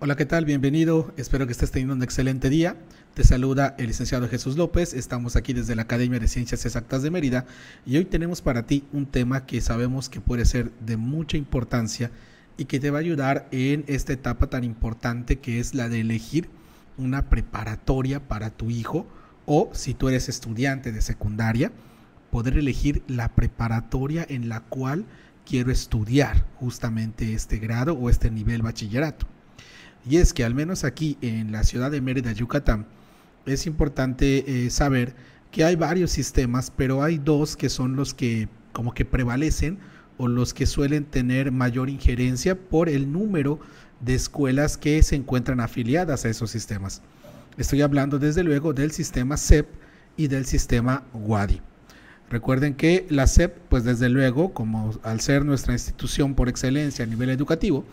Hola, ¿qué tal? Bienvenido. Espero que estés teniendo un excelente día. Te saluda el licenciado Jesús López. Estamos aquí desde la Academia de Ciencias Exactas de Mérida y hoy tenemos para ti un tema que sabemos que puede ser de mucha importancia y que te va a ayudar en esta etapa tan importante que es la de elegir una preparatoria para tu hijo o si tú eres estudiante de secundaria, poder elegir la preparatoria en la cual quiero estudiar justamente este grado o este nivel bachillerato. Y es que al menos aquí en la ciudad de Mérida, Yucatán, es importante eh, saber que hay varios sistemas, pero hay dos que son los que como que prevalecen o los que suelen tener mayor injerencia por el número de escuelas que se encuentran afiliadas a esos sistemas. Estoy hablando desde luego del sistema CEP y del sistema WADI. Recuerden que la CEP, pues desde luego, como al ser nuestra institución por excelencia a nivel educativo,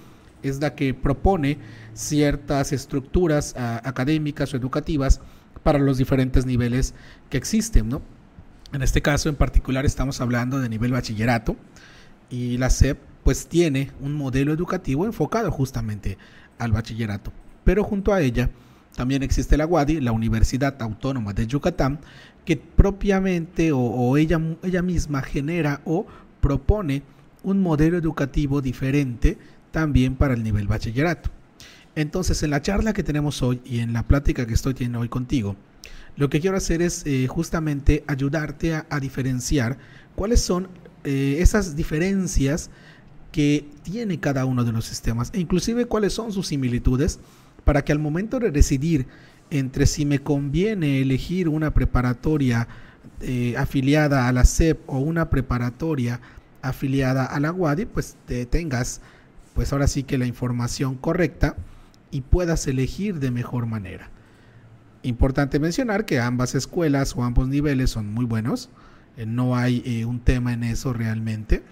es la que propone ciertas estructuras ah, académicas o educativas para los diferentes niveles que existen, ¿no? En este caso en particular estamos hablando de nivel bachillerato y la SEP pues tiene un modelo educativo enfocado justamente al bachillerato. Pero junto a ella también existe la UADI, la Universidad Autónoma de Yucatán, que propiamente o, o ella, ella misma genera o propone un modelo educativo diferente también para el nivel bachillerato. Entonces, en la charla que tenemos hoy y en la plática que estoy teniendo hoy contigo, lo que quiero hacer es eh, justamente ayudarte a, diferenciar cuáles son eh, esas diferencias que tiene cada uno de los sistemas e inclusive cuáles son sus similitudes para que al momento de decidir entre si me conviene elegir una preparatoria eh, afiliada a la SEP o una preparatoria afiliada a la UADI, pues te tengas pues ahora sí que la información correcta y puedas elegir de mejor manera. Importante mencionar que ambas escuelas o ambos niveles son muy buenos, eh, no hay eh, un tema en eso realmente,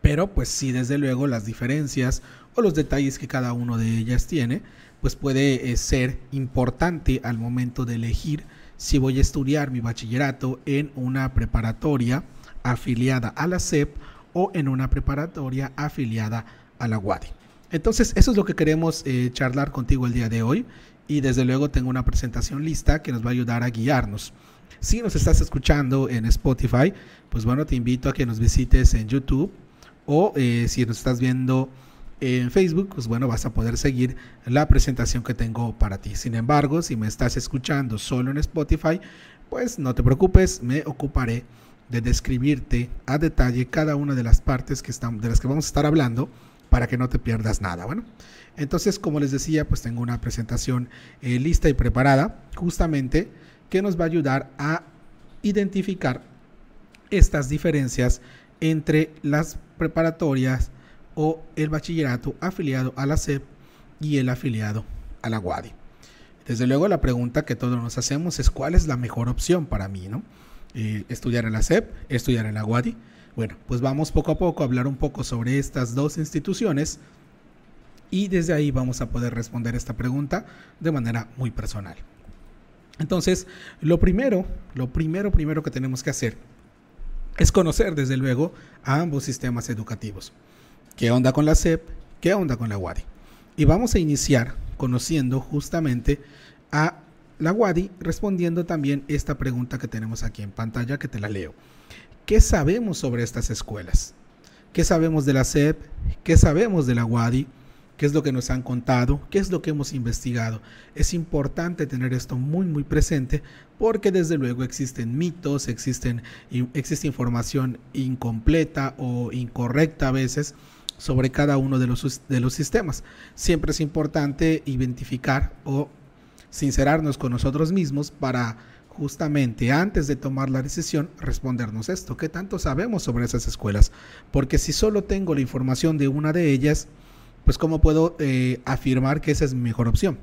pero pues sí desde luego las diferencias o los detalles que cada uno de ellas tiene, pues puede eh, ser importante al momento de elegir si voy a estudiar mi bachillerato en una preparatoria afiliada a la SEP o en una preparatoria afiliada a a la WADI. Entonces, eso es lo que queremos eh, charlar contigo el día de hoy. Y desde luego tengo una presentación lista que nos va a ayudar a guiarnos. Si nos estás escuchando en Spotify, pues bueno, te invito a que nos visites en YouTube o eh, si nos estás viendo en Facebook, pues bueno, vas a poder seguir la presentación que tengo para ti. Sin embargo, si me estás escuchando solo en Spotify, pues no te preocupes, me ocuparé de describirte a detalle cada una de las partes que están, de las que vamos a estar hablando para que no te pierdas nada. Bueno, entonces, como les decía, pues tengo una presentación eh, lista y preparada, justamente, que nos va a ayudar a identificar estas diferencias entre las preparatorias o el bachillerato afiliado a la SEP y el afiliado a la WADI. Desde luego la pregunta que todos nos hacemos es cuál es la mejor opción para mí, ¿no? Eh, estudiar en la SEP, estudiar en la WADI. Bueno, pues vamos poco a poco a hablar un poco sobre estas dos instituciones y desde ahí vamos a poder responder esta pregunta de manera muy personal. Entonces, lo primero, lo primero, primero que tenemos que hacer es conocer desde luego a ambos sistemas educativos. ¿Qué onda con la SEP? ¿Qué onda con la WADI? Y vamos a iniciar conociendo justamente a la WADI respondiendo también esta pregunta que tenemos aquí en pantalla que te la leo. ¿Qué sabemos sobre estas escuelas? ¿Qué sabemos de la SEP? ¿Qué sabemos de la WADI? ¿Qué es lo que nos han contado? ¿Qué es lo que hemos investigado? Es importante tener esto muy, muy presente porque desde luego existen mitos, existen, existe información incompleta o incorrecta a veces sobre cada uno de los, de los sistemas. Siempre es importante identificar o sincerarnos con nosotros mismos para justamente antes de tomar la decisión, respondernos esto. ¿Qué tanto sabemos sobre esas escuelas? Porque si solo tengo la información de una de ellas, pues ¿cómo puedo eh, afirmar que esa es mi mejor opción?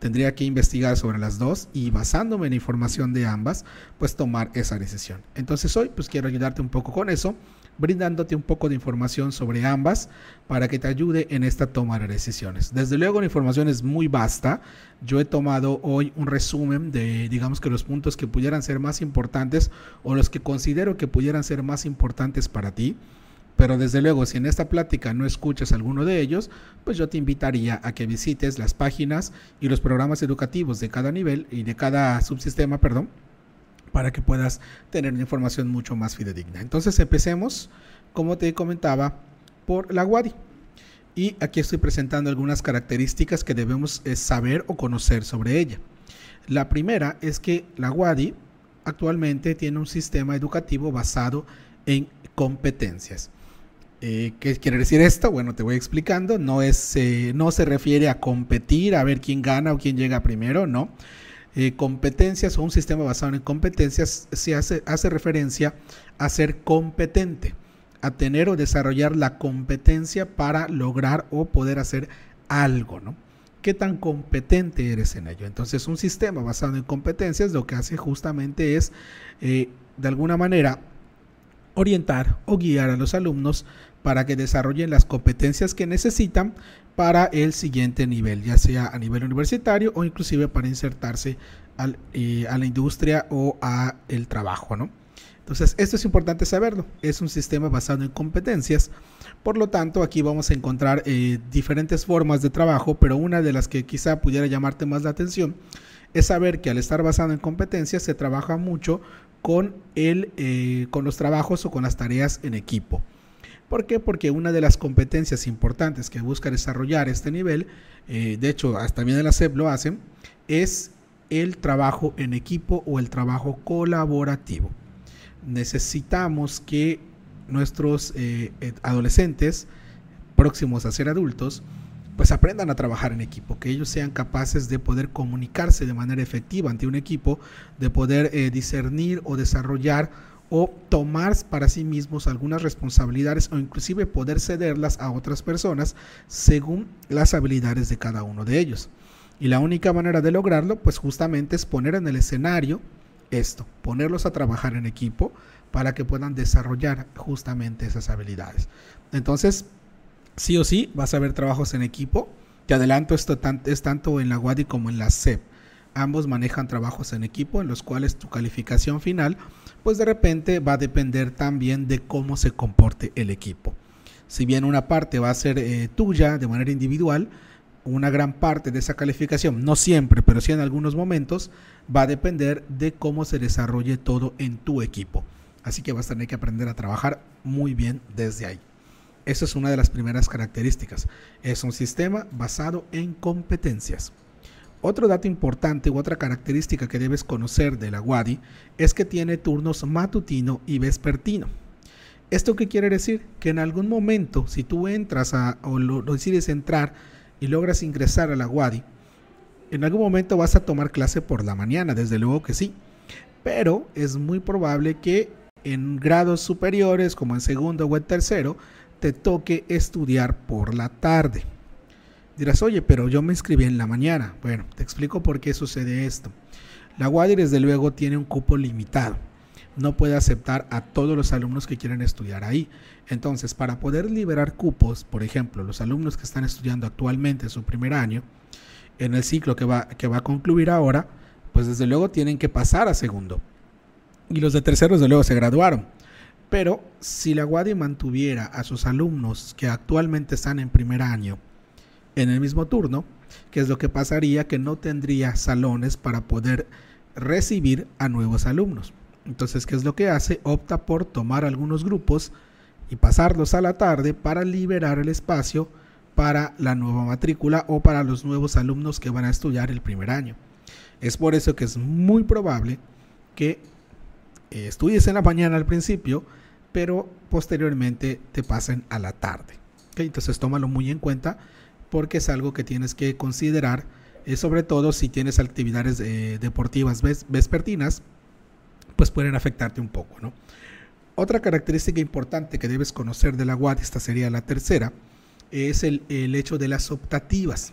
Tendría que investigar sobre las dos y basándome en la información de ambas, pues tomar esa decisión. Entonces hoy pues quiero ayudarte un poco con eso brindándote un poco de información sobre ambas para que te ayude en esta toma de decisiones. Desde luego la información es muy vasta. Yo he tomado hoy un resumen de, digamos que los puntos que pudieran ser más importantes o los que considero que pudieran ser más importantes para ti. Pero desde luego, si en esta plática no escuchas alguno de ellos, pues yo te invitaría a que visites las páginas y los programas educativos de cada nivel y de cada subsistema, perdón, para que puedas tener una información mucho más fidedigna. Entonces empecemos, como te comentaba, por la WADI. Y aquí estoy presentando algunas características que debemos eh, saber o conocer sobre ella. La primera es que la WADI actualmente tiene un sistema educativo basado en competencias. Eh, ¿Qué quiere decir esto? Bueno, te voy explicando. No, es, eh, no se refiere a competir, a ver quién gana o quién llega primero, no. Eh, competencias o un sistema basado en competencias se hace, hace referencia a ser competente, a tener o desarrollar la competencia para lograr o poder hacer algo, ¿no? ¿Qué tan competente eres en ello? Entonces, un sistema basado en competencias lo que hace justamente es, de alguna manera, orientar o guiar a los alumnos para que desarrollen las competencias que necesitan para el siguiente nivel, ya sea a nivel universitario o inclusive para insertarse eh, a la industria o a el trabajo, ¿no? Entonces, esto es importante saberlo. Es un sistema basado en competencias. Por lo tanto, aquí vamos a encontrar eh, diferentes formas de trabajo, pero una de las que quizá pudiera llamarte más la atención es saber que al estar basado en competencias se trabaja mucho con, eh, con los trabajos o con las tareas en equipo. ¿Por qué? Porque una de las competencias importantes que busca desarrollar este nivel, eh, de hecho, hasta también en la SEP lo hacen, es el trabajo en equipo o el trabajo colaborativo. Necesitamos que nuestros eh, adolescentes próximos a ser adultos, pues aprendan a trabajar en equipo, que ellos sean capaces de poder comunicarse de manera efectiva ante un equipo, de poder eh, discernir o desarrollar o tomar para sí mismos algunas responsabilidades o inclusive poder cederlas a otras personas según las habilidades de cada uno de ellos. Y la única manera de lograrlo, pues justamente es poner en el escenario esto, ponerlos a trabajar en equipo para que puedan desarrollar justamente esas habilidades. Entonces, sí o sí vas a ver trabajos en equipo. Te adelanto, esto es tanto en la WADI como en la SEP. Ambos manejan trabajos en equipo en los cuales tu calificación final, pues de repente va a depender también de cómo se comporte el equipo. Si bien una parte va a ser eh, tuya de manera individual, una gran parte de esa calificación, no siempre, pero sí en algunos momentos, va a depender de cómo se desarrolle todo en tu equipo. Así que vas a tener que aprender a trabajar muy bien desde ahí. Esa es una de las primeras características. Es un sistema basado en competencias. Otro dato importante u otra característica que debes conocer de la WADI es que tiene turnos matutino y vespertino. ¿Esto qué quiere decir? Que en algún momento, si tú entras a, o lo, decides entrar y logras ingresar a la WADI, en algún momento vas a tomar clase por la mañana, desde luego que sí. Pero es muy probable que en grados superiores, como en segundo o en tercero, te toque estudiar por la tarde. Dirás, oye, pero yo me inscribí en la mañana. Bueno, te explico por qué sucede esto. La UADI desde luego tiene un cupo limitado. No puede aceptar a todos los alumnos que quieren estudiar ahí. Entonces, para poder liberar cupos, por ejemplo, los alumnos que están estudiando actualmente su primer año, en el ciclo que va, que va a concluir ahora, pues desde luego tienen que pasar a segundo. Y los de tercero desde luego se graduaron. Pero si la UADI mantuviera a sus alumnos que actualmente están en primer año en el mismo turno, ¿qué es lo que pasaría? Que no tendría salones para poder recibir a nuevos alumnos. Entonces, ¿qué es lo que hace? Opta por tomar algunos grupos y pasarlos a la tarde para liberar el espacio para la nueva matrícula o para los nuevos alumnos que van a estudiar el primer año. Es por eso que es muy probable que eh, estudies en la mañana al principio, pero posteriormente te pasen a la tarde. Entonces tómalo muy en cuenta porque es algo que tienes que considerar, eh, sobre todo si tienes actividades eh, deportivas vespertinas, pues pueden afectarte un poco. ¿no? Otra característica importante que debes conocer de la UAD, esta sería la tercera, es el, hecho de las optativas.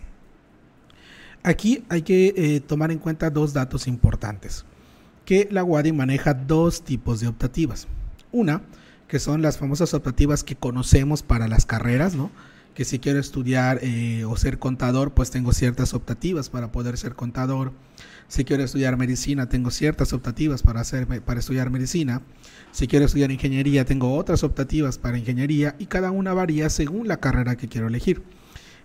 Aquí hay que tomar en cuenta dos datos importantes que la UADI maneja dos tipos de optativas. Una, que son las famosas optativas que conocemos para las carreras, ¿no? Que si quiero estudiar eh, o ser contador, pues tengo ciertas optativas para poder ser contador. Si quiero estudiar medicina, tengo ciertas optativas para, hacer, para estudiar medicina. Si quiero estudiar ingeniería, tengo otras optativas para ingeniería y cada una varía según la carrera que quiero elegir.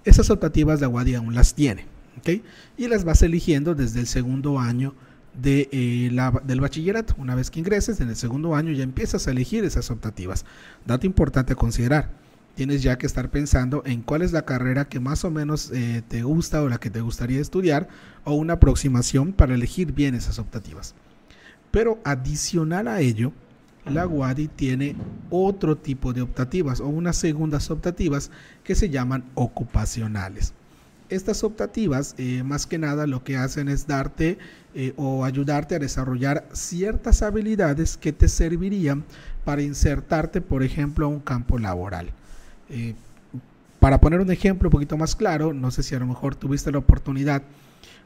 Esas optativas la UADI aún las tiene, ¿ok? Y las vas eligiendo desde el segundo año de, eh, la, del bachillerato. Una vez que ingreses en el segundo año ya empiezas a elegir esas optativas. Dato importante a considerar. Tienes ya que estar pensando en cuál es la carrera que más o menos eh, te gusta o la que te gustaría estudiar o una aproximación para elegir bien esas optativas. Pero adicional a ello, la WADI tiene otro tipo de optativas o unas segundas optativas que se llaman ocupacionales. Estas optativas, eh, más que nada, lo que hacen es darte eh, o ayudarte a desarrollar ciertas habilidades que te servirían para insertarte, por ejemplo, a un campo laboral. Eh, para poner un ejemplo un poquito más claro, no sé si a lo mejor tuviste la oportunidad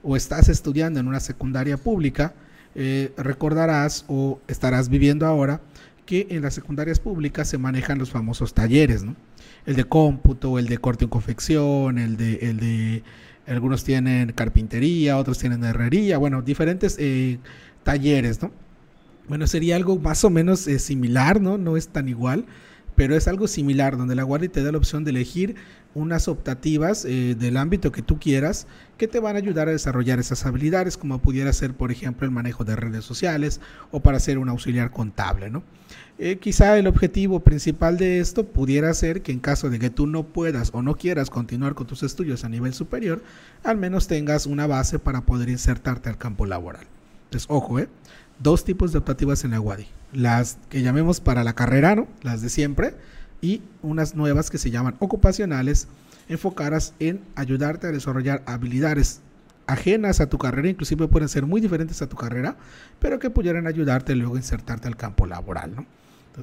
o estás estudiando en una secundaria pública, recordarás o estarás viviendo ahora que en las secundarias públicas se manejan los famosos talleres, ¿no? El de cómputo, el de corte y confección, el de, el de algunos tienen carpintería, otros tienen herrería, bueno, diferentes eh, talleres, ¿no? Bueno, sería algo más o menos eh, similar, ¿no? No es tan igual, pero es algo similar, donde la Guardia te da la opción de elegir unas optativas eh, del ámbito que tú quieras que te van a ayudar a desarrollar esas habilidades, como pudiera ser, por ejemplo, el manejo de redes sociales o para ser un auxiliar contable, ¿no? Eh, quizá el objetivo principal de esto pudiera ser que en caso de que tú no puedas o no quieras continuar con tus estudios a nivel superior, al menos tengas una base para poder insertarte al campo laboral. Entonces, ojo, ¿eh? dos tipos de optativas en la UADI. Las que llamemos para la carrera, ¿no? Las de siempre, y unas nuevas que se llaman ocupacionales, enfocadas en ayudarte a desarrollar habilidades ajenas a tu carrera, inclusive pueden ser muy diferentes a tu carrera, pero que pudieran ayudarte luego a insertarte al campo laboral. ¿no?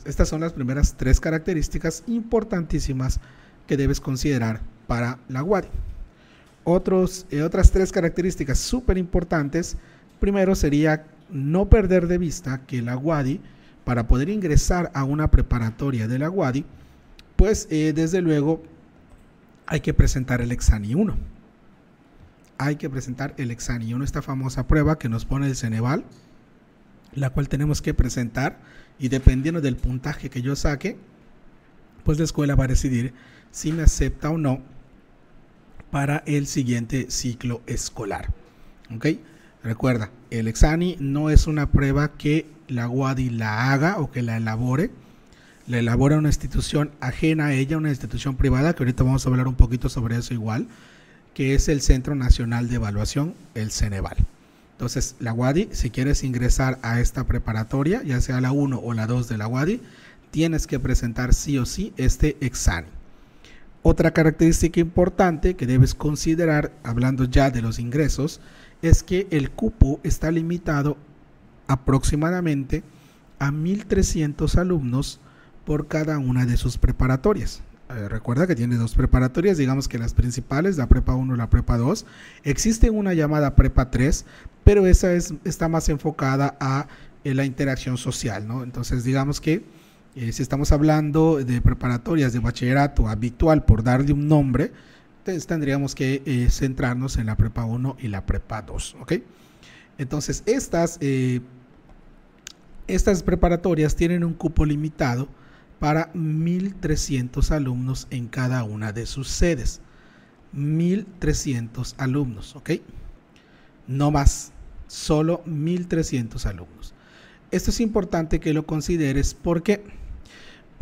estas son las primeras tres características importantísimas que debes considerar para la WADI. Otros, eh, otras tres características súper importantes, primero sería no perder de vista que la WADI, para poder ingresar a una preparatoria de la WADI, pues eh, desde luego hay que presentar el Exani 1. Hay que presentar el Exani 1, esta famosa prueba que nos pone el Ceneval, la cual tenemos que presentar y dependiendo del puntaje que yo saque, pues la escuela va a decidir si me acepta o no para el siguiente ciclo escolar. ¿Ok? Recuerda, el Exani no es una prueba que la WADI la haga o que la elabore la elabora una institución ajena a ella, una institución privada, que ahorita vamos a hablar un poquito sobre eso igual, que es el Centro Nacional de Evaluación, el Ceneval. Entonces, la WADI, si quieres ingresar a esta preparatoria, ya sea la 1 o la 2 de la WADI, tienes que presentar sí o sí este examen. Otra característica importante que debes considerar, hablando ya de los ingresos, es que el cupo está limitado aproximadamente a 1.300 alumnos por cada una de sus preparatorias. Eh, recuerda que tiene dos preparatorias, digamos que las principales, la prepa 1 y la prepa 2. Existe una llamada prepa 3, pero esa es, está más enfocada a la interacción social, ¿no? Entonces, digamos que eh, si estamos hablando de preparatorias de bachillerato habitual, por darle un nombre, entonces tendríamos que centrarnos en la prepa 1 y la prepa 2, ¿ok? Entonces, estas, estas preparatorias tienen un cupo limitado para 1.300 alumnos en cada una de sus sedes. 1.300 alumnos, ¿ok? No más, solo 1.300 alumnos. Esto es importante que lo consideres porque,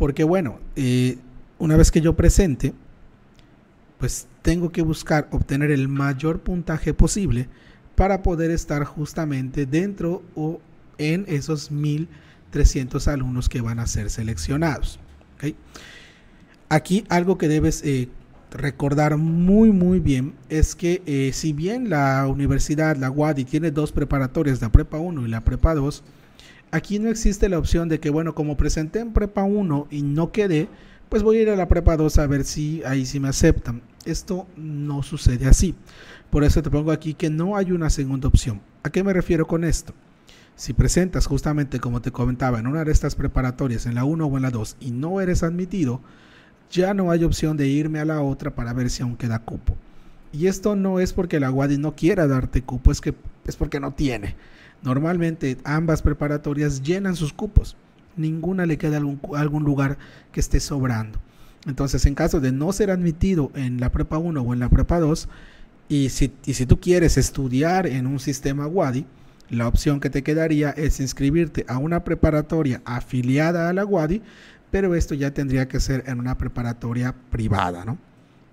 porque bueno, eh, una vez que yo presente, pues tengo que buscar obtener el mayor puntaje posible para poder estar justamente dentro o en esos 1.300 300 alumnos que van a ser seleccionados. Aquí algo que debes eh, recordar muy muy bien es que eh, si bien la universidad, la UADI, tiene dos preparatorias, la Prepa 1 y la Prepa 2, aquí no existe la opción de que, bueno, como presenté en Prepa 1 y no quedé, pues voy a ir a la Prepa 2 a ver si ahí sí me aceptan. Esto no sucede así. Por eso te pongo aquí que no hay una segunda opción. ¿A qué me refiero con esto? Si presentas justamente como te comentaba en una de estas preparatorias, en la 1 o en la 2, y no eres admitido, ya no hay opción de irme a la otra para ver si aún queda cupo. Y esto no es porque la UADI no quiera darte cupo, es que es porque no tiene. Normalmente ambas preparatorias llenan sus cupos. Ninguna le queda algún, algún lugar que esté sobrando. Entonces, en caso de no ser admitido en la prepa 1 o en la prepa 2, y si, y si tú quieres estudiar en un sistema WADI, la opción que te quedaría es inscribirte a una preparatoria afiliada a la WADI, pero esto ya tendría que ser en una preparatoria privada, ¿no?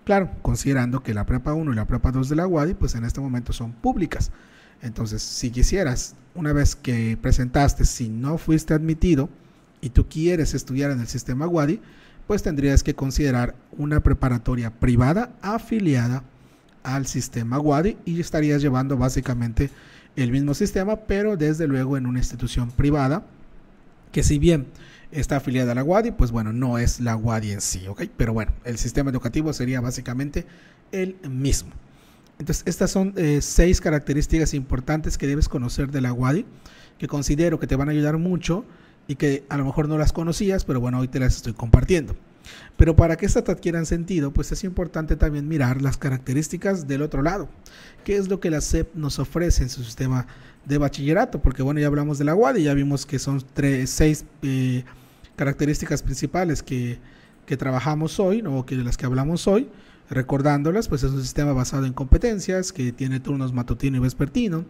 Claro, considerando que la prepa 1 y la prepa 2 de la WADI, pues en este momento son públicas. Entonces, si quisieras, una vez que presentaste, si no fuiste admitido y tú quieres estudiar en el sistema WADI, pues tendrías que considerar una preparatoria privada afiliada al sistema WADI y estarías llevando básicamente el mismo sistema, pero desde luego en una institución privada, que si bien está afiliada a la WADI, pues bueno, no es la WADI en sí, ¿ok? Pero bueno, el sistema educativo sería básicamente el mismo. Entonces, estas son eh, seis características importantes que debes conocer de la WADI, que considero que te van a ayudar mucho y que a lo mejor no las conocías, pero bueno, hoy te las estoy compartiendo. Pero para que estas te adquieran sentido, pues es importante también mirar las características del otro lado. ¿Qué es lo que la SEP nos ofrece en su sistema de bachillerato? Porque bueno, ya hablamos de la WADI, ya vimos que son tres, seis eh, características principales que, que trabajamos hoy, o que de las que hablamos hoy. Recordándolas, pues es un sistema basado en competencias, que tiene turnos matutino y vespertino,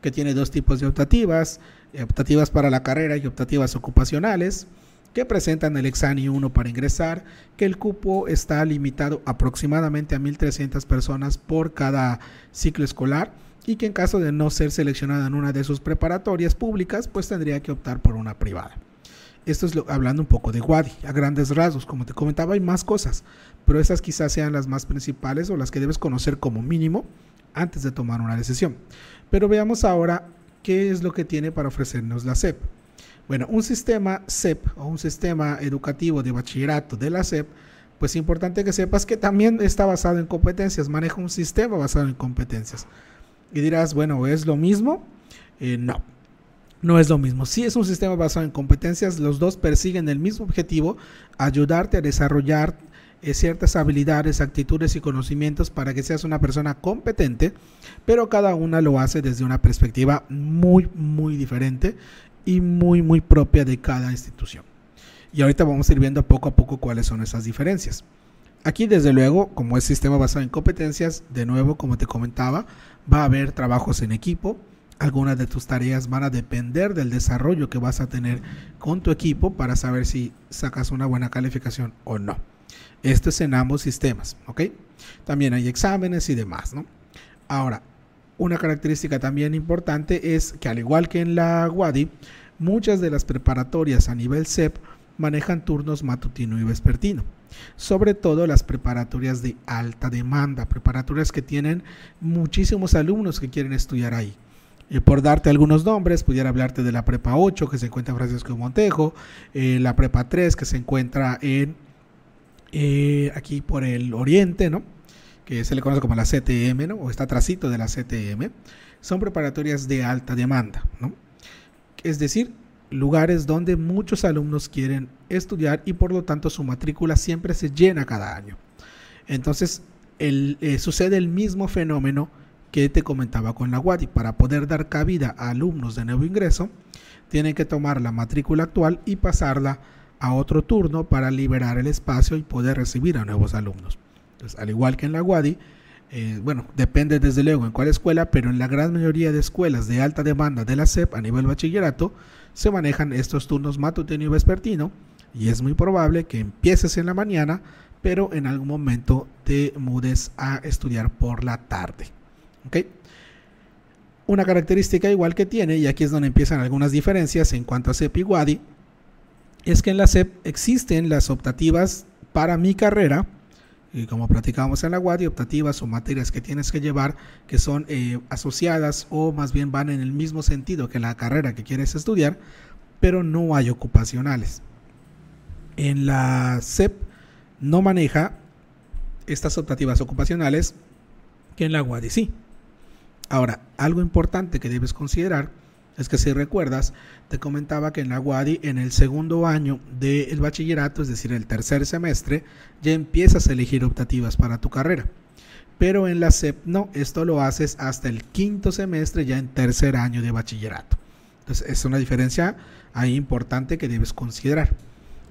que tiene dos tipos de optativas, eh, optativas para la carrera y optativas ocupacionales, que presentan el examen 1 para ingresar, que el cupo está limitado aproximadamente a 1.300 personas por cada ciclo escolar y que en caso de no ser seleccionada en una de sus preparatorias públicas, pues tendría que optar por una privada. Esto es lo, hablando un poco de Wadi, a grandes rasgos. Como te comentaba, hay más cosas, pero esas quizás sean las más principales o las que debes conocer como mínimo antes de tomar una decisión. Pero veamos ahora qué es lo que tiene para ofrecernos la SEP. Bueno, un sistema SEP o un sistema educativo de bachillerato de la SEP, pues es importante que sepas que también está basado en competencias, maneja un sistema basado en competencias. Y dirás, bueno, ¿es lo mismo? Eh, no, no es lo mismo. Si es un sistema basado en competencias, los dos persiguen el mismo objetivo, ayudarte a desarrollar eh, ciertas habilidades, actitudes y conocimientos para que seas una persona competente, pero cada una lo hace desde una perspectiva muy, muy diferente y muy, muy propia de cada institución. Y ahorita vamos a ir viendo poco a poco cuáles son esas diferencias. Aquí, desde luego, como es sistema basado en competencias, de nuevo, como te comentaba, va a haber trabajos en equipo, algunas de tus tareas van a depender del desarrollo que vas a tener con tu equipo para saber si sacas una buena calificación o no. Esto es en ambos sistemas, ¿ok? También hay exámenes y demás, ¿no? Ahora, una característica también importante es que al igual que en la WADI, muchas de las preparatorias a nivel CEP manejan turnos matutino y vespertino. Sobre todo las preparatorias de alta demanda, preparatorias que tienen muchísimos alumnos que quieren estudiar ahí. Y por darte algunos nombres, pudiera hablarte de la Prepa 8 que se encuentra en Francisco Montejo, eh, la Prepa 3 que se encuentra en eh, aquí por el oriente, ¿no? que se le conoce como la CTM, ¿no? o está trasito de la CTM, son preparatorias de alta demanda. ¿no? Es decir, lugares donde muchos alumnos quieren estudiar y por lo tanto su matrícula siempre se llena cada año. Entonces, el, eh, sucede el mismo fenómeno que te comentaba con la UADI. Para poder dar cabida a alumnos de nuevo ingreso, tienen que tomar la matrícula actual y pasarla a otro turno para liberar el espacio y poder recibir a nuevos alumnos. Entonces, al igual que en la UADI, eh, bueno, depende desde luego en cuál escuela, pero en la gran mayoría de escuelas de alta demanda de la SEP a nivel bachillerato, se manejan estos turnos matutino y vespertino, y es muy probable que empieces en la mañana, pero en algún momento te mudes a estudiar por la tarde. Una característica igual que tiene, y aquí es donde empiezan algunas diferencias en cuanto a CEP y WADI, es que en la CEP existen las optativas para mi carrera, y como platicábamos en la WADI, optativas o materias que tienes que llevar que son eh, asociadas o más bien van en el mismo sentido que la carrera que quieres estudiar, pero no hay ocupacionales. En la CEP no maneja estas optativas ocupacionales que en la WADI sí. Ahora, algo importante que debes considerar Es que si recuerdas, te comentaba que en la UADI, en el segundo año del bachillerato, es decir, el tercer semestre, ya empiezas a elegir optativas para tu carrera. Pero en la SEP no, esto lo haces hasta el quinto semestre, ya en tercer año de bachillerato. Entonces, es una diferencia ahí importante que debes considerar.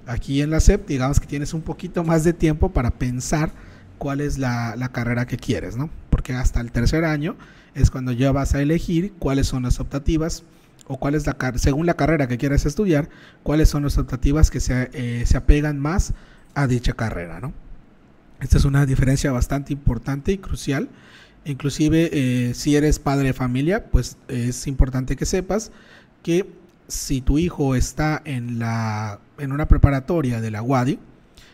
Aquí en la SEP, digamos que tienes un poquito más de tiempo para pensar cuál es la, la carrera que quieres, ¿no? Porque hasta el tercer año es cuando ya vas a elegir cuáles son las optativas o cuál es la según la carrera que quieras estudiar, cuáles son las optativas que se, eh, se apegan más a dicha carrera, ¿no? Esta es una diferencia bastante importante y crucial. Inclusive eh, si eres padre de familia, pues es importante que sepas que si tu hijo está en, la, en una preparatoria de la UADI,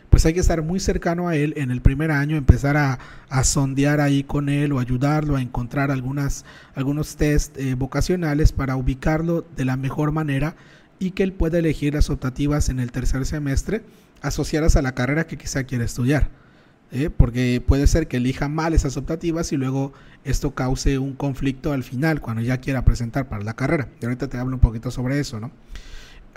pues hay que estar muy cercano a él en el primer año, empezar a, sondear ahí con él o ayudarlo a encontrar algunas, algunos test eh, vocacionales para ubicarlo de la mejor manera y que él pueda elegir las optativas en el tercer semestre asociadas a la carrera que quizá quiera estudiar. ¿eh? Porque puede ser que elija mal esas optativas y luego esto cause un conflicto al final cuando ya quiera presentar para la carrera. Y ahorita te hablo un poquito sobre eso, ¿no?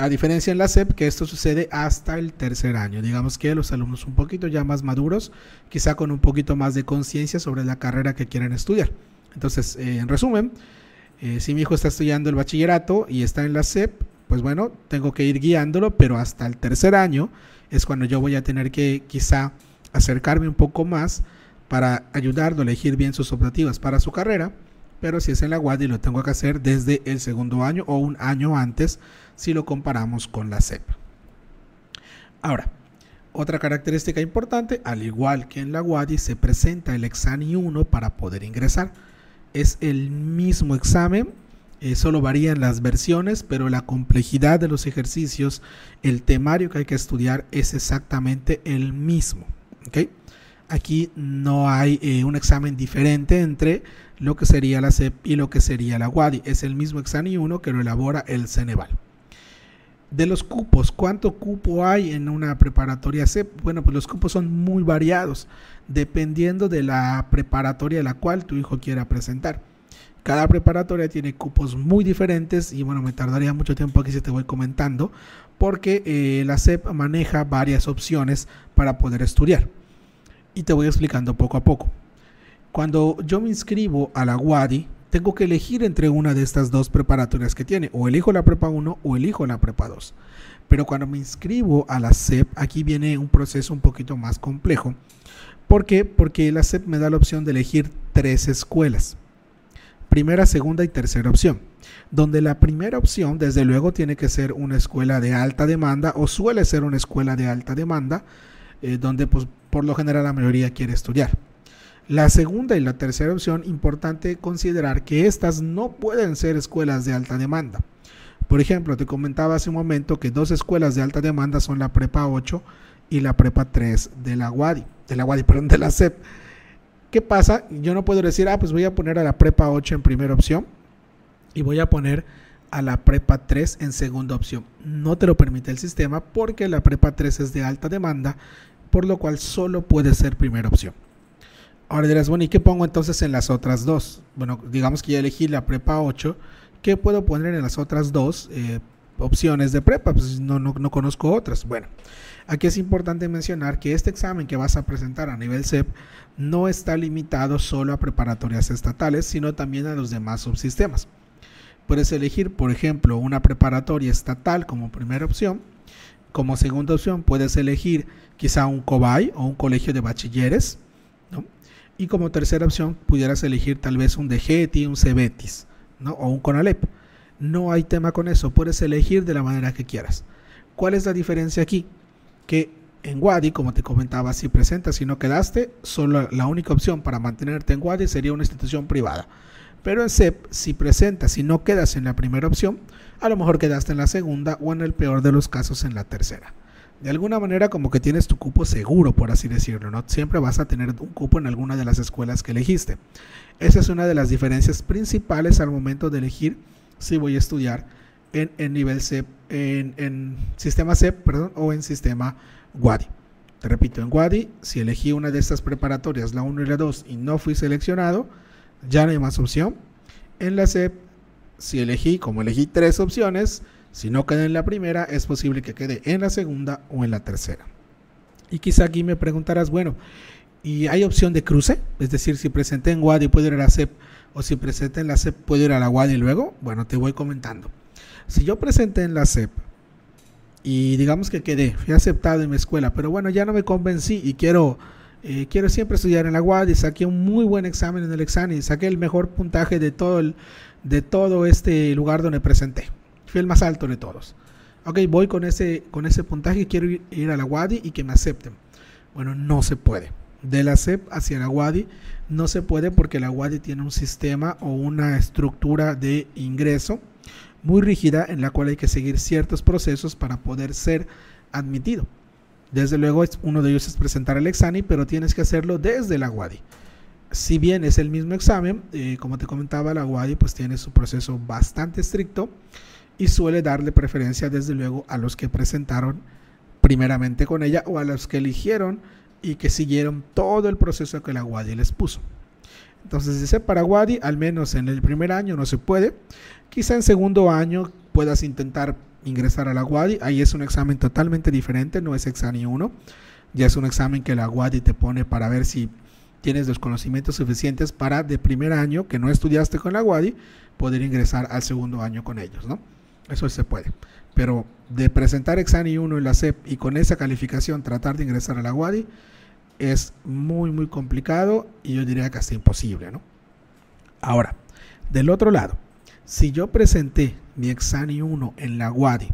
A diferencia en la SEP, que esto sucede hasta el tercer año. Digamos que los alumnos un poquito ya más maduros, quizá con un poquito más de conciencia sobre la carrera que quieren estudiar. Entonces, eh, en resumen, eh, si mi hijo está estudiando el bachillerato y está en la SEP, pues bueno, tengo que ir guiándolo, pero hasta el tercer año es cuando yo voy a tener que quizá acercarme un poco más para ayudarlo a elegir bien sus optativas para su carrera pero si es en la UADI lo tengo que hacer desde el segundo año o un año antes si lo comparamos con la CEP. Ahora, otra característica importante, al igual que en la UADI, se presenta el examen 1 para poder ingresar. Es el mismo examen, eh, solo varían las versiones, pero la complejidad de los ejercicios, el temario que hay que estudiar es exactamente el mismo. Aquí no hay eh, un examen diferente entre lo que sería la CEP y lo que sería la WADI. Es el mismo examen 1 que lo elabora el Ceneval. De los cupos, ¿cuánto cupo hay en una preparatoria CEP? Bueno, pues los cupos son muy variados, dependiendo de la preparatoria a la cual tu hijo quiera presentar. Cada preparatoria tiene cupos muy diferentes y bueno, me tardaría mucho tiempo aquí si te voy comentando, porque eh, la CEP maneja varias opciones para poder estudiar. Y te voy explicando poco a poco. Cuando yo me inscribo a la WADI, tengo que elegir entre una de estas dos preparatorias que tiene. O elijo la prepa 1 o elijo la prepa 2. Pero cuando me inscribo a la SEP, aquí viene un proceso un poquito más complejo. ¿Por qué? Porque la SEP me da la opción de elegir tres escuelas. Primera, segunda y tercera opción. Donde la primera opción, desde luego, tiene que ser una escuela de alta demanda o suele ser una escuela de alta demanda, eh, donde pues, por lo general la mayoría quiere estudiar. La segunda y la tercera opción, importante considerar que estas no pueden ser escuelas de alta demanda. Por ejemplo, te comentaba hace un momento que dos escuelas de alta demanda son la Prepa 8 y la Prepa 3 de la de la WADI, perdón, de la CEP. ¿Qué pasa? Yo no puedo decir, ah, pues voy a poner a la Prepa 8 en primera opción y voy a poner a la Prepa 3 en segunda opción. No te lo permite el sistema porque la Prepa 3 es de alta demanda, por lo cual solo puede ser primera opción. Ahora dirás, bueno, ¿y qué pongo entonces en las otras dos? Bueno, digamos que ya elegí la prepa 8, ¿qué puedo poner en las otras dos eh, opciones de prepa? Pues no, no, no conozco otras. Bueno, aquí es importante mencionar que este examen que vas a presentar a nivel CEP no está limitado solo a preparatorias estatales, sino también a los demás subsistemas. Puedes elegir, por ejemplo, una preparatoria estatal como primera opción. Como segunda opción, puedes elegir quizá un COBAI o un colegio de bachilleres y como tercera opción, pudieras elegir tal vez un DGETI, un CEBETIS, ¿no? O un CONALEP. No hay tema con eso, puedes elegir de la manera que quieras. ¿Cuál es la diferencia aquí? Que en Wadi, como te comentaba, si presentas y no quedaste, solo la única opción para mantenerte en Wadi sería una institución privada. Pero en CEP, si presentas y no quedas en la primera opción, a lo mejor quedaste en la segunda o en el peor de los casos en la tercera de alguna manera como que tienes tu cupo seguro, por así decirlo, ¿no? Siempre vas a tener un cupo en alguna de las escuelas que elegiste. Esa es una de las diferencias principales al momento de elegir si voy a estudiar en, en nivel CEP, en, sistema CEP, perdón, o en sistema WADI. Te repito, en WADI, si elegí una de estas preparatorias, la 1 y la 2, y no fui seleccionado, ya no hay más opción. En la CEP si elegí, como elegí tres opciones, si no queda en la primera, es posible que quede en la segunda o en la tercera. Y quizá aquí me preguntarás, bueno, ¿y hay opción de cruce? Es decir, si presenté en Wadi puedo ir a la CEP o si presenté en la CEP puedo ir a la Wadi luego. Bueno, te voy comentando. Si yo presenté en la CEP y digamos que quedé, fui aceptado en mi escuela, pero bueno, ya no me convencí y quiero, eh, quiero siempre estudiar en la Wadi, saqué un muy buen examen en el examen, saqué el mejor puntaje de todo, el, de todo este lugar donde presenté. Fui el más alto de todos ok, voy con ese, con ese puntaje quiero ir, a la WADI y que me acepten. Bueno, no se puede. De la CEP hacia la WADI no se puede porque la WADI tiene un sistema o una estructura de ingreso muy rígida en la cual hay que seguir ciertos procesos para poder ser admitido. Desde luego, uno de ellos es presentar el examen, pero tienes que hacerlo desde la WADI. Si bien es el mismo examen, eh, como te comentaba, la WADI pues tiene su proceso bastante estricto y suele darle preferencia desde luego a los que presentaron primeramente con ella o a los que eligieron y que siguieron todo el proceso que la Wadi les puso. Entonces, dice para Wadi, al menos en el primer año no se puede. Quizá en segundo año puedas intentar ingresar a la Wadi. Ahí es un examen totalmente diferente, no es examen 1. Ya es un examen que la Wadi te pone para ver si tienes los conocimientos suficientes para de primer año, que no estudiaste con la Wadi, poder ingresar al segundo año con ellos, ¿no? Eso se puede. Pero de presentar Exani 1 en la CEP y con esa calificación tratar de ingresar a la WADI es muy, muy complicado y yo diría casi imposible, ¿no? Ahora, del otro lado, si yo presenté mi Exani 1 en la WADI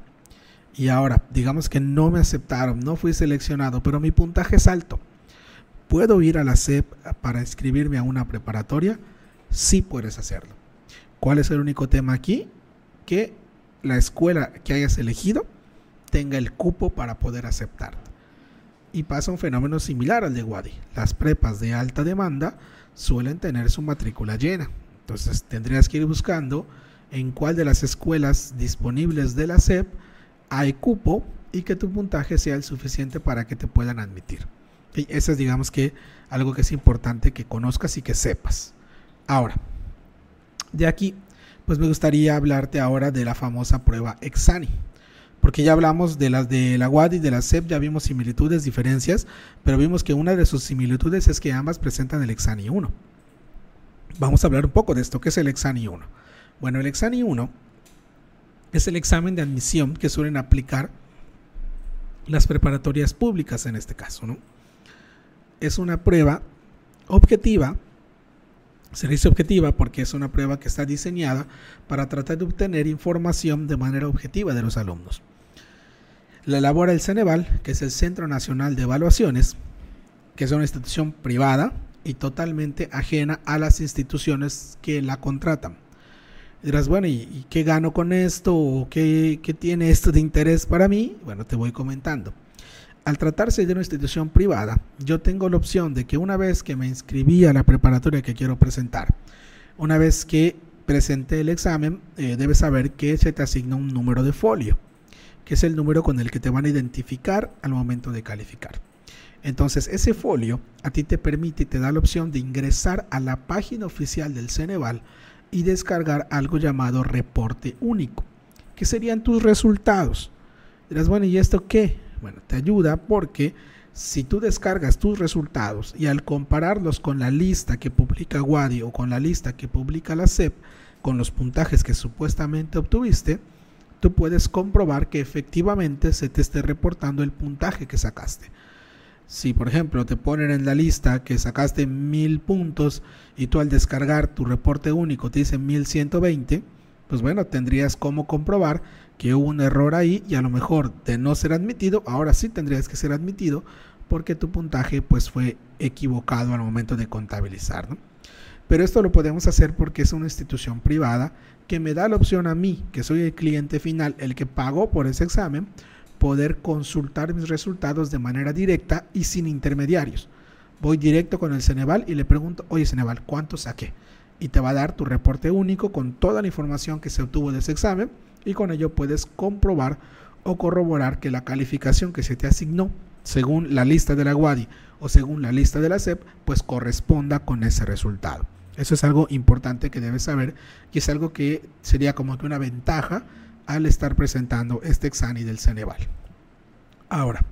y ahora digamos que no me aceptaron, no fui seleccionado, pero mi puntaje es alto, ¿puedo ir a la CEP para inscribirme a una preparatoria? Sí puedes hacerlo. ¿Cuál es el único tema aquí? Que la escuela que hayas elegido tenga el cupo para poder aceptarte. Y pasa un fenómeno similar al de Wadi. Las prepas de alta demanda suelen tener su matrícula llena. Entonces tendrías que ir buscando en cuál de las escuelas disponibles de la SEP hay cupo y que tu puntaje sea el suficiente para que te puedan admitir. Y eso es digamos que algo que es importante que conozcas y que sepas. Ahora, de aquí pues me gustaría hablarte ahora de la famosa prueba Exani. Porque ya hablamos de las de la WAD y de la CEP, ya vimos similitudes, diferencias, pero vimos que una de sus similitudes es que ambas presentan el Exani 1. Vamos a hablar un poco de esto, ¿qué es el Exani 1? Bueno, el Exani 1 es el examen de admisión que suelen aplicar las preparatorias públicas en este caso, ¿no? Es una prueba objetiva Servicio objetiva porque es una prueba que está diseñada para tratar de obtener información de manera objetiva de los alumnos. La elabora el Ceneval, que es el Centro Nacional de Evaluaciones, que es una institución privada y totalmente ajena a las instituciones que la contratan. dirás, bueno, ¿y, qué gano con esto? ¿O qué tiene esto de interés para mí? Bueno, te voy comentando al tratarse de una institución privada, yo tengo la opción de que una vez que me inscribí a la preparatoria que quiero presentar, una vez que presenté el examen, eh, debes saber que se te asigna un número de folio, que es el número con el que te van a identificar al momento de calificar. Entonces, ese folio a ti te permite y te da la opción de ingresar a la página oficial del Ceneval y descargar algo llamado reporte único, que serían tus resultados. Dirás, bueno, ¿y esto qué? Bueno, te ayuda porque si tú descargas tus resultados y al compararlos con la lista que publica Wadi o con la lista que publica la SEP, con los puntajes que supuestamente obtuviste, tú puedes comprobar que efectivamente se te esté reportando el puntaje que sacaste. Si por ejemplo te ponen en la lista que sacaste mil puntos y tú al descargar tu reporte único te dice 1120, pues bueno, tendrías como comprobar que hubo un error ahí y a lo mejor de no ser admitido, ahora sí tendrías que ser admitido porque tu puntaje pues fue equivocado al momento de contabilizar. Pero esto lo podemos hacer porque es una institución privada que me da la opción a mí, que soy el cliente final, el que pagó por ese examen, poder consultar mis resultados de manera directa y sin intermediarios. Voy directo con el Ceneval y le pregunto, oye Ceneval, ¿cuánto saqué? Y te va a dar tu reporte único con toda la información que se obtuvo de ese examen y con ello puedes comprobar o corroborar que la calificación que se te asignó según la lista de la WADI o según la lista de la SEP, pues corresponda con ese resultado. Eso es algo importante que debes saber y es algo que sería como que una ventaja al estar presentando este examen del Ceneval. Ahora,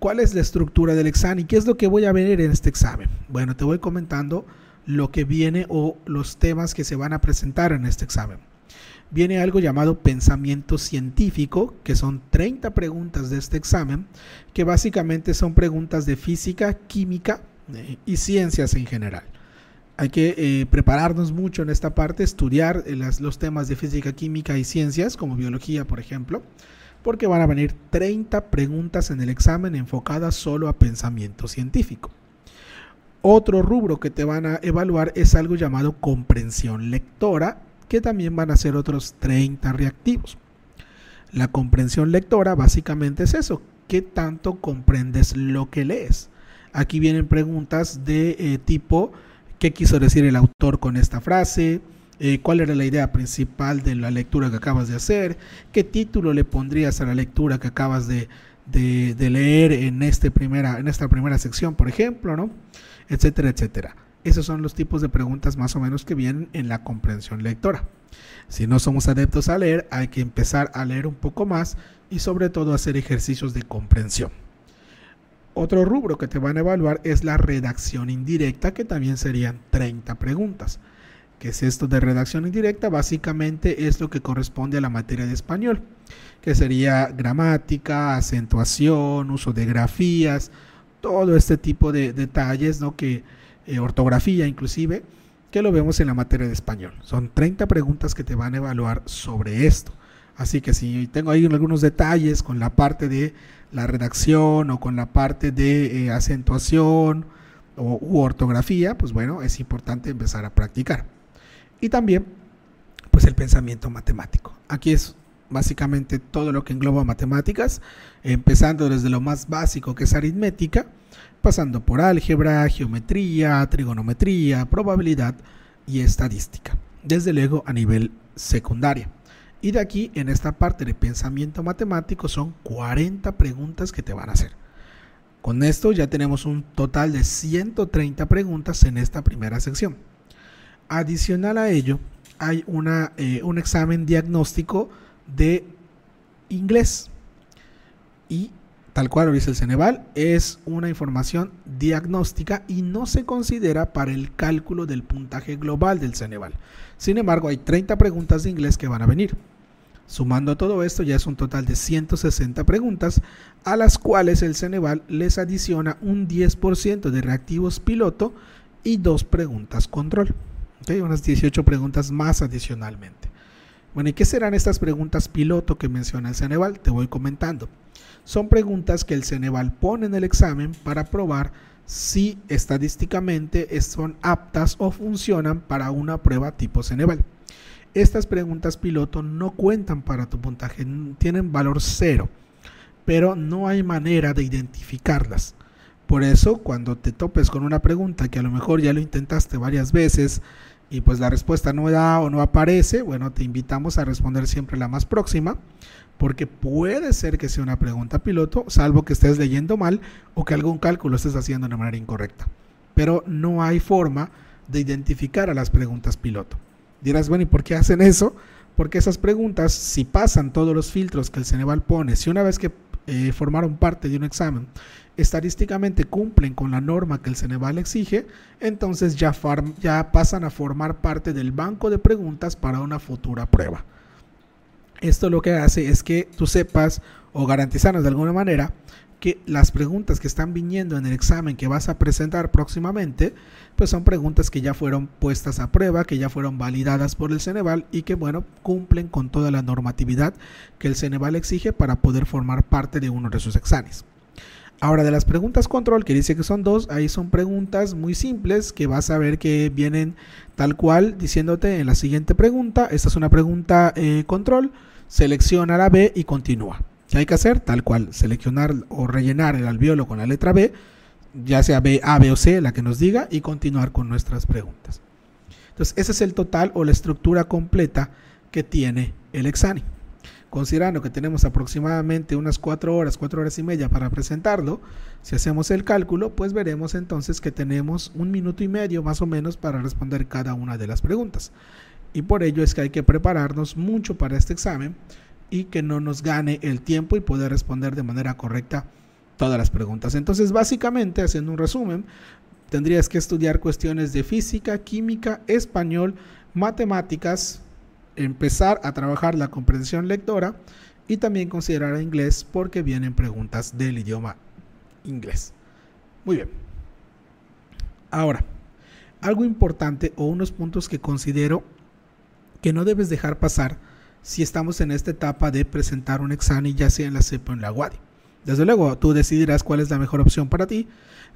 ¿cuál es la estructura del examen? ¿Qué es lo que voy a ver en este examen? Bueno, te voy comentando lo que viene o los temas que se van a presentar en este examen. Viene algo llamado pensamiento científico, que son 30 preguntas de este examen, que básicamente son preguntas de física, química eh, y ciencias en general hay que eh, prepararnos mucho en esta parte, estudiar eh, los temas de física, química y ciencias, como biología, por ejemplo, porque van a venir 30 preguntas en el examen enfocadas solo a pensamiento científico. Otro rubro que te van a evaluar es algo llamado comprensión lectora, que también van a ser otros 30 reactivos. La comprensión lectora básicamente es eso, ¿qué tanto comprendes lo que lees? Aquí vienen preguntas de eh, tipo qué quiso decir el autor con esta frase, eh, cuál era la idea principal de la lectura que acabas de hacer, qué título le pondrías a la lectura que acabas de, leer en, este primera, en esta primera sección, por ejemplo, ¿no? etcétera, etcétera. Esos son los tipos de preguntas más o menos que vienen en la comprensión lectora. Si no somos adeptos a leer, hay que empezar a leer un poco más y sobre todo hacer ejercicios de comprensión. Otro rubro que te van a evaluar es la redacción indirecta, que también serían 30 preguntas. ¿Qué es esto de redacción indirecta? Básicamente es lo que corresponde a la materia de español, que sería gramática, acentuación, uso de grafías, todo este tipo de detalles, ¿no? que eh, ortografía inclusive, que lo vemos en la materia de español. Son 30 preguntas que te van a evaluar sobre esto. Así que si tengo ahí algunos detalles con la parte de la redacción o con la parte de eh, acentuación o, u ortografía, pues bueno, es importante empezar a practicar. Y también, pues el pensamiento matemático. Aquí es básicamente todo lo que engloba matemáticas, empezando desde lo más básico que es aritmética, pasando por álgebra, geometría, trigonometría, probabilidad y estadística, desde luego a nivel secundaria. Y de aquí, en esta parte de pensamiento matemático, son 40 preguntas que te van a hacer. Con esto ya tenemos un total de 130 preguntas en esta primera sección. Adicional a ello, hay una, eh, un examen diagnóstico de inglés. Y tal cual lo dice el Ceneval, es una información diagnóstica y no se considera para el cálculo del puntaje global del Ceneval. Sin embargo, hay 30 preguntas de inglés que van a venir. Sumando todo esto, ya es un total de 160 preguntas, a las cuales el Ceneval les adiciona un 10% de reactivos piloto y dos preguntas control. Unas 18 preguntas más adicionalmente. Bueno, ¿y qué serán estas preguntas piloto que menciona el Ceneval? Te voy comentando son preguntas que el Ceneval pone en el examen para probar si estadísticamente son aptas o funcionan para una prueba tipo Ceneval. Estas preguntas piloto no cuentan para tu puntaje, tienen valor cero, pero no hay manera de identificarlas. Por eso, cuando te topes con una pregunta que a lo mejor ya lo intentaste varias veces y pues la respuesta no da o no aparece, bueno, te invitamos a responder siempre la más próxima porque puede ser que sea una pregunta piloto, salvo que estés leyendo mal o que algún cálculo estés haciendo de manera incorrecta. Pero no hay forma de identificar a las preguntas piloto. Dirás, bueno, ¿y por qué hacen eso? Porque esas preguntas, si pasan todos los filtros que el Ceneval pone, si una vez que eh, formaron parte de un examen, estadísticamente cumplen con la norma que el Ceneval exige, entonces ya, pasan a formar parte del banco de preguntas para una futura prueba. Esto lo que hace es que tú sepas o garantizarnos de alguna manera que las preguntas que están viniendo en el examen que vas a presentar próximamente, pues son preguntas que ya fueron puestas a prueba, que ya fueron validadas por el Ceneval y que, bueno, cumplen con toda la normatividad que el Ceneval exige para poder formar parte de uno de sus exámenes. Ahora, de las preguntas control, que dice que son dos, ahí son preguntas muy simples que vas a ver que vienen tal cual diciéndote en la siguiente pregunta. Esta es una pregunta eh, control selecciona la B y continúa. ¿Qué hay que hacer? Tal cual, seleccionar o rellenar el alveolo con la letra B, ya sea B, A, B o C, la que nos diga, y continuar con nuestras preguntas. Entonces, ese es el total o la estructura completa que tiene el examen. Considerando que tenemos aproximadamente unas cuatro horas, cuatro horas y media para presentarlo, si hacemos el cálculo, pues veremos entonces que tenemos un minuto y medio más o menos para responder cada una de las preguntas. Y por ello es que hay que prepararnos mucho para este examen y que no nos gane el tiempo y poder responder de manera correcta todas las preguntas. Entonces, básicamente, haciendo un resumen, tendrías que estudiar cuestiones de física, química, español, matemáticas, empezar a trabajar la comprensión lectora y también considerar inglés porque vienen preguntas del idioma inglés. Muy bien. Ahora, algo importante o unos puntos que considero que no debes dejar pasar si estamos en esta etapa de presentar un examen, ya sea en la CEP o en la WADI. Desde luego, tú decidirás cuál es la mejor opción para ti,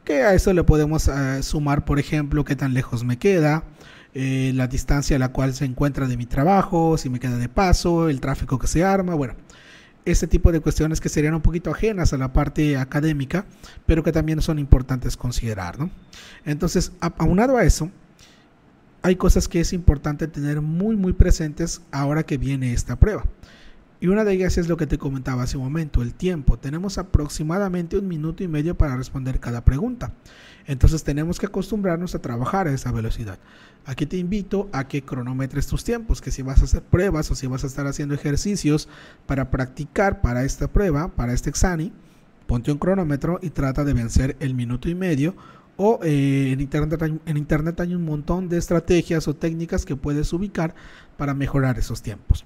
que a eso le podemos eh, sumar, por ejemplo, qué tan lejos me queda, eh, la distancia a la cual se encuentra de mi trabajo, si me queda de paso, el tráfico que se arma, bueno, ese tipo de cuestiones que serían un poquito ajenas a la parte académica, pero que también son importantes considerar, ¿no? Entonces, aunado a eso, hay cosas que es importante tener muy, muy presentes ahora que viene esta prueba. Y una de ellas es lo que te comentaba hace un momento, el tiempo. Tenemos aproximadamente un minuto y medio para responder cada pregunta. Entonces tenemos que acostumbrarnos a trabajar a esa velocidad. Aquí te invito a que cronometres tus tiempos, que si vas a hacer pruebas o si vas a estar haciendo ejercicios para practicar para esta prueba, para este examen, ponte un cronómetro y trata de vencer el minuto y medio. O eh, en, internet, en internet hay un montón de estrategias o técnicas que puedes ubicar para mejorar esos tiempos.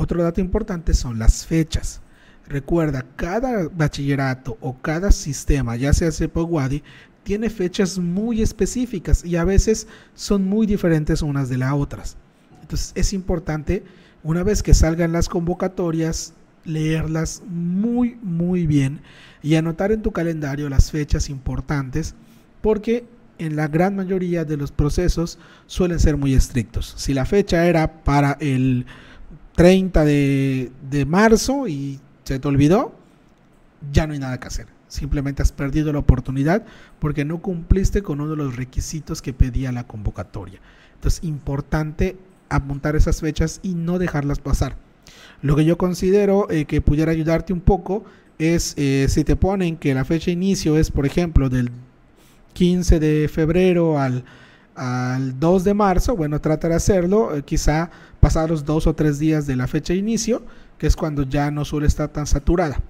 Otro dato importante son las fechas. Recuerda, cada bachillerato o cada sistema, ya sea CEPO o WADI, tiene fechas muy específicas y a veces son muy diferentes unas de las otras. Entonces es importante, una vez que salgan las convocatorias, leerlas muy, muy bien y anotar en tu calendario las fechas importantes porque en la gran mayoría de los procesos suelen ser muy estrictos. Si la fecha era para el 30 de, marzo y se te olvidó, ya no hay nada que hacer. Simplemente has perdido la oportunidad porque no cumpliste con uno de los requisitos que pedía la convocatoria. Entonces, importante apuntar esas fechas y no dejarlas pasar. Lo que yo considero eh, que pudiera ayudarte un poco es eh, si te ponen que la fecha de inicio es, por ejemplo, del 15 de febrero al al 2 de marzo, bueno, trata de hacerlo, eh, quizá pasados dos o tres días de la fecha de inicio, que es cuando ya no suele estar tan saturada.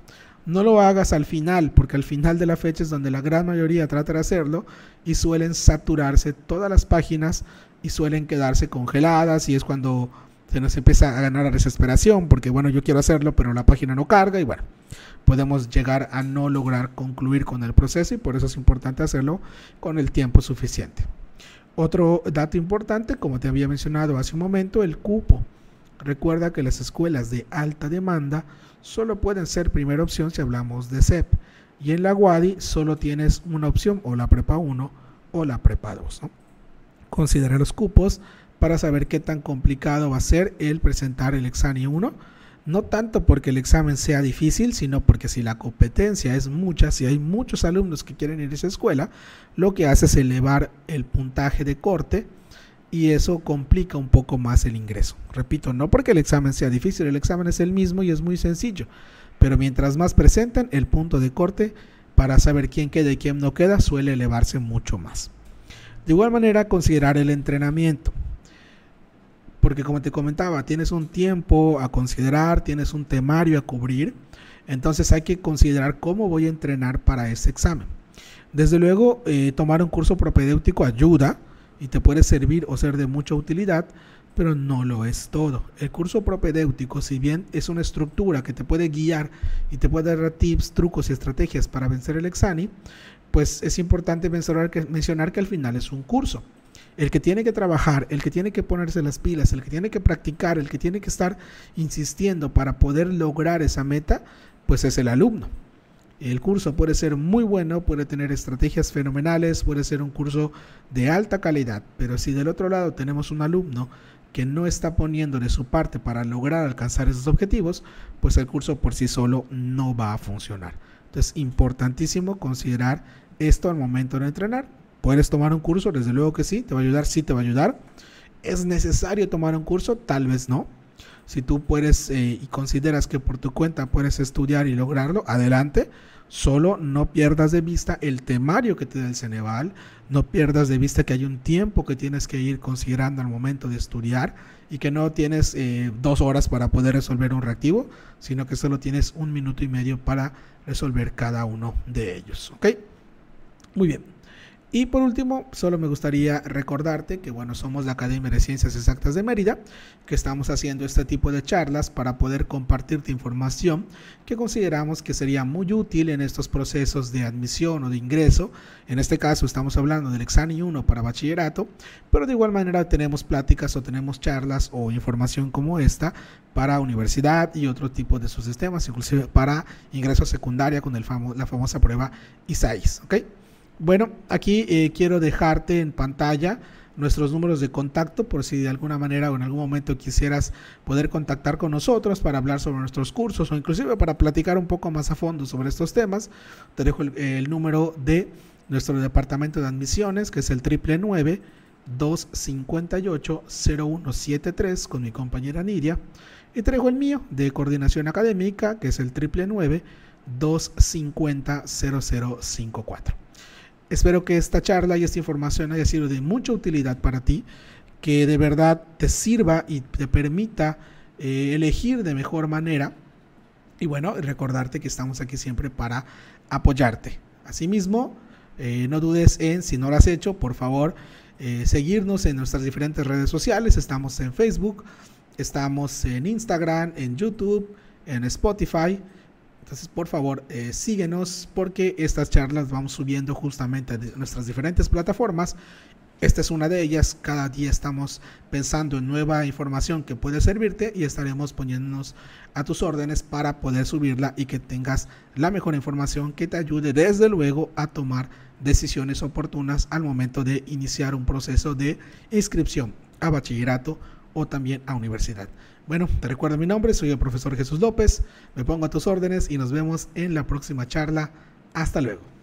No lo hagas al final, porque al final de la fecha es donde la gran mayoría trata de hacerlo y suelen saturarse todas las páginas y suelen quedarse congeladas y es cuando se nos empieza a ganar la desesperación, porque bueno, yo quiero hacerlo, pero la página no carga y bueno, podemos llegar a no lograr concluir con el proceso y por eso es importante hacerlo con el tiempo suficiente. Otro dato importante, como te había mencionado hace un momento, el cupo. Recuerda que las escuelas de alta demanda solo pueden ser primera opción si hablamos de CEP. Y en la WADI solo tienes una opción, o la Prepa 1 o la Prepa 2. Considera los cupos para saber qué tan complicado va a ser el presentar el examen 1 no tanto porque el examen sea difícil, sino porque si la competencia es mucha, si hay muchos alumnos que quieren ir a esa escuela, lo que hace es elevar el puntaje de corte y eso complica un poco más el ingreso. Repito, no porque el examen sea difícil, el examen es el mismo y es muy sencillo, pero mientras más presentan, el punto de corte para saber quién queda y quién no queda suele elevarse mucho más. De igual manera, considerar el entrenamiento porque como te comentaba, tienes un tiempo a considerar, tienes un temario a cubrir, entonces hay que considerar cómo voy a entrenar para ese examen. Desde luego, eh, tomar un curso propedéutico ayuda y te puede servir o ser de mucha utilidad, pero no lo es todo. El curso propedéutico, si bien es una estructura que te puede guiar y te puede dar tips, trucos y estrategias para vencer el examen, pues es importante mencionar que, mencionar que al final es un curso. El que tiene que trabajar, el que tiene que ponerse las pilas, el que tiene que practicar, el que tiene que estar insistiendo para poder lograr esa meta, pues es el alumno. El curso puede ser muy bueno, puede tener estrategias fenomenales, puede ser un curso de alta calidad, pero si del otro lado tenemos un alumno que no está poniendo de su parte para lograr alcanzar esos objetivos, pues el curso por sí solo no va a funcionar. Entonces, importantísimo considerar esto al momento de entrenar. ¿Puedes tomar un curso? Desde luego que sí, te va a ayudar, sí te va a ayudar. ¿Es necesario tomar un curso? Tal vez no. Si tú puedes eh, y consideras que por tu cuenta puedes estudiar y lograrlo, adelante. Solo no pierdas de vista el temario que te da el Ceneval, no pierdas de vista que hay un tiempo que tienes que ir considerando al momento de estudiar y que no tienes eh, dos horas para poder resolver un reactivo, sino que solo tienes un minuto y medio para resolver cada uno de ellos. ¿Ok? Muy bien. Y por último, solo me gustaría recordarte que bueno, somos la Academia de Ciencias Exactas de Mérida, que estamos haciendo este tipo de charlas para poder compartirte información que consideramos que sería muy útil en estos procesos de admisión o de ingreso. En este caso estamos hablando del examen 1 para bachillerato, pero de igual manera tenemos pláticas o tenemos charlas o información como esta para universidad y otro tipo de sus sistemas, inclusive para ingreso a secundaria con el la famosa prueba ISAIS. ¿ok? Bueno, aquí eh, quiero dejarte en pantalla nuestros números de contacto por si de alguna manera o en algún momento quisieras poder contactar con nosotros para hablar sobre nuestros cursos o inclusive para platicar un poco más a fondo sobre estos temas. Te dejo el, número de nuestro departamento de admisiones que es el triple 258 0173 con mi compañera Nidia y dejo el mío de coordinación académica que es el triple 250 0054. Espero que esta charla y esta información haya sido de mucha utilidad para ti, que de verdad te sirva y te permita eh, elegir de mejor manera. Y bueno, recordarte que estamos aquí siempre para apoyarte. Asimismo, eh, no dudes en, si no lo has hecho, por favor, eh, seguirnos en nuestras diferentes redes sociales. Estamos en Facebook, estamos en Instagram, en YouTube, en Spotify. Entonces, por favor, eh, síguenos porque estas charlas vamos subiendo justamente a nuestras diferentes plataformas. Esta es una de ellas. Cada día estamos pensando en nueva información que puede servirte y estaremos poniéndonos a tus órdenes para poder subirla y que tengas la mejor información que te ayude desde luego a tomar decisiones oportunas al momento de iniciar un proceso de inscripción a bachillerato o también a universidad. Bueno, te recuerdo mi nombre, soy el profesor Jesús López, me pongo a tus órdenes y nos vemos en la próxima charla. Hasta luego.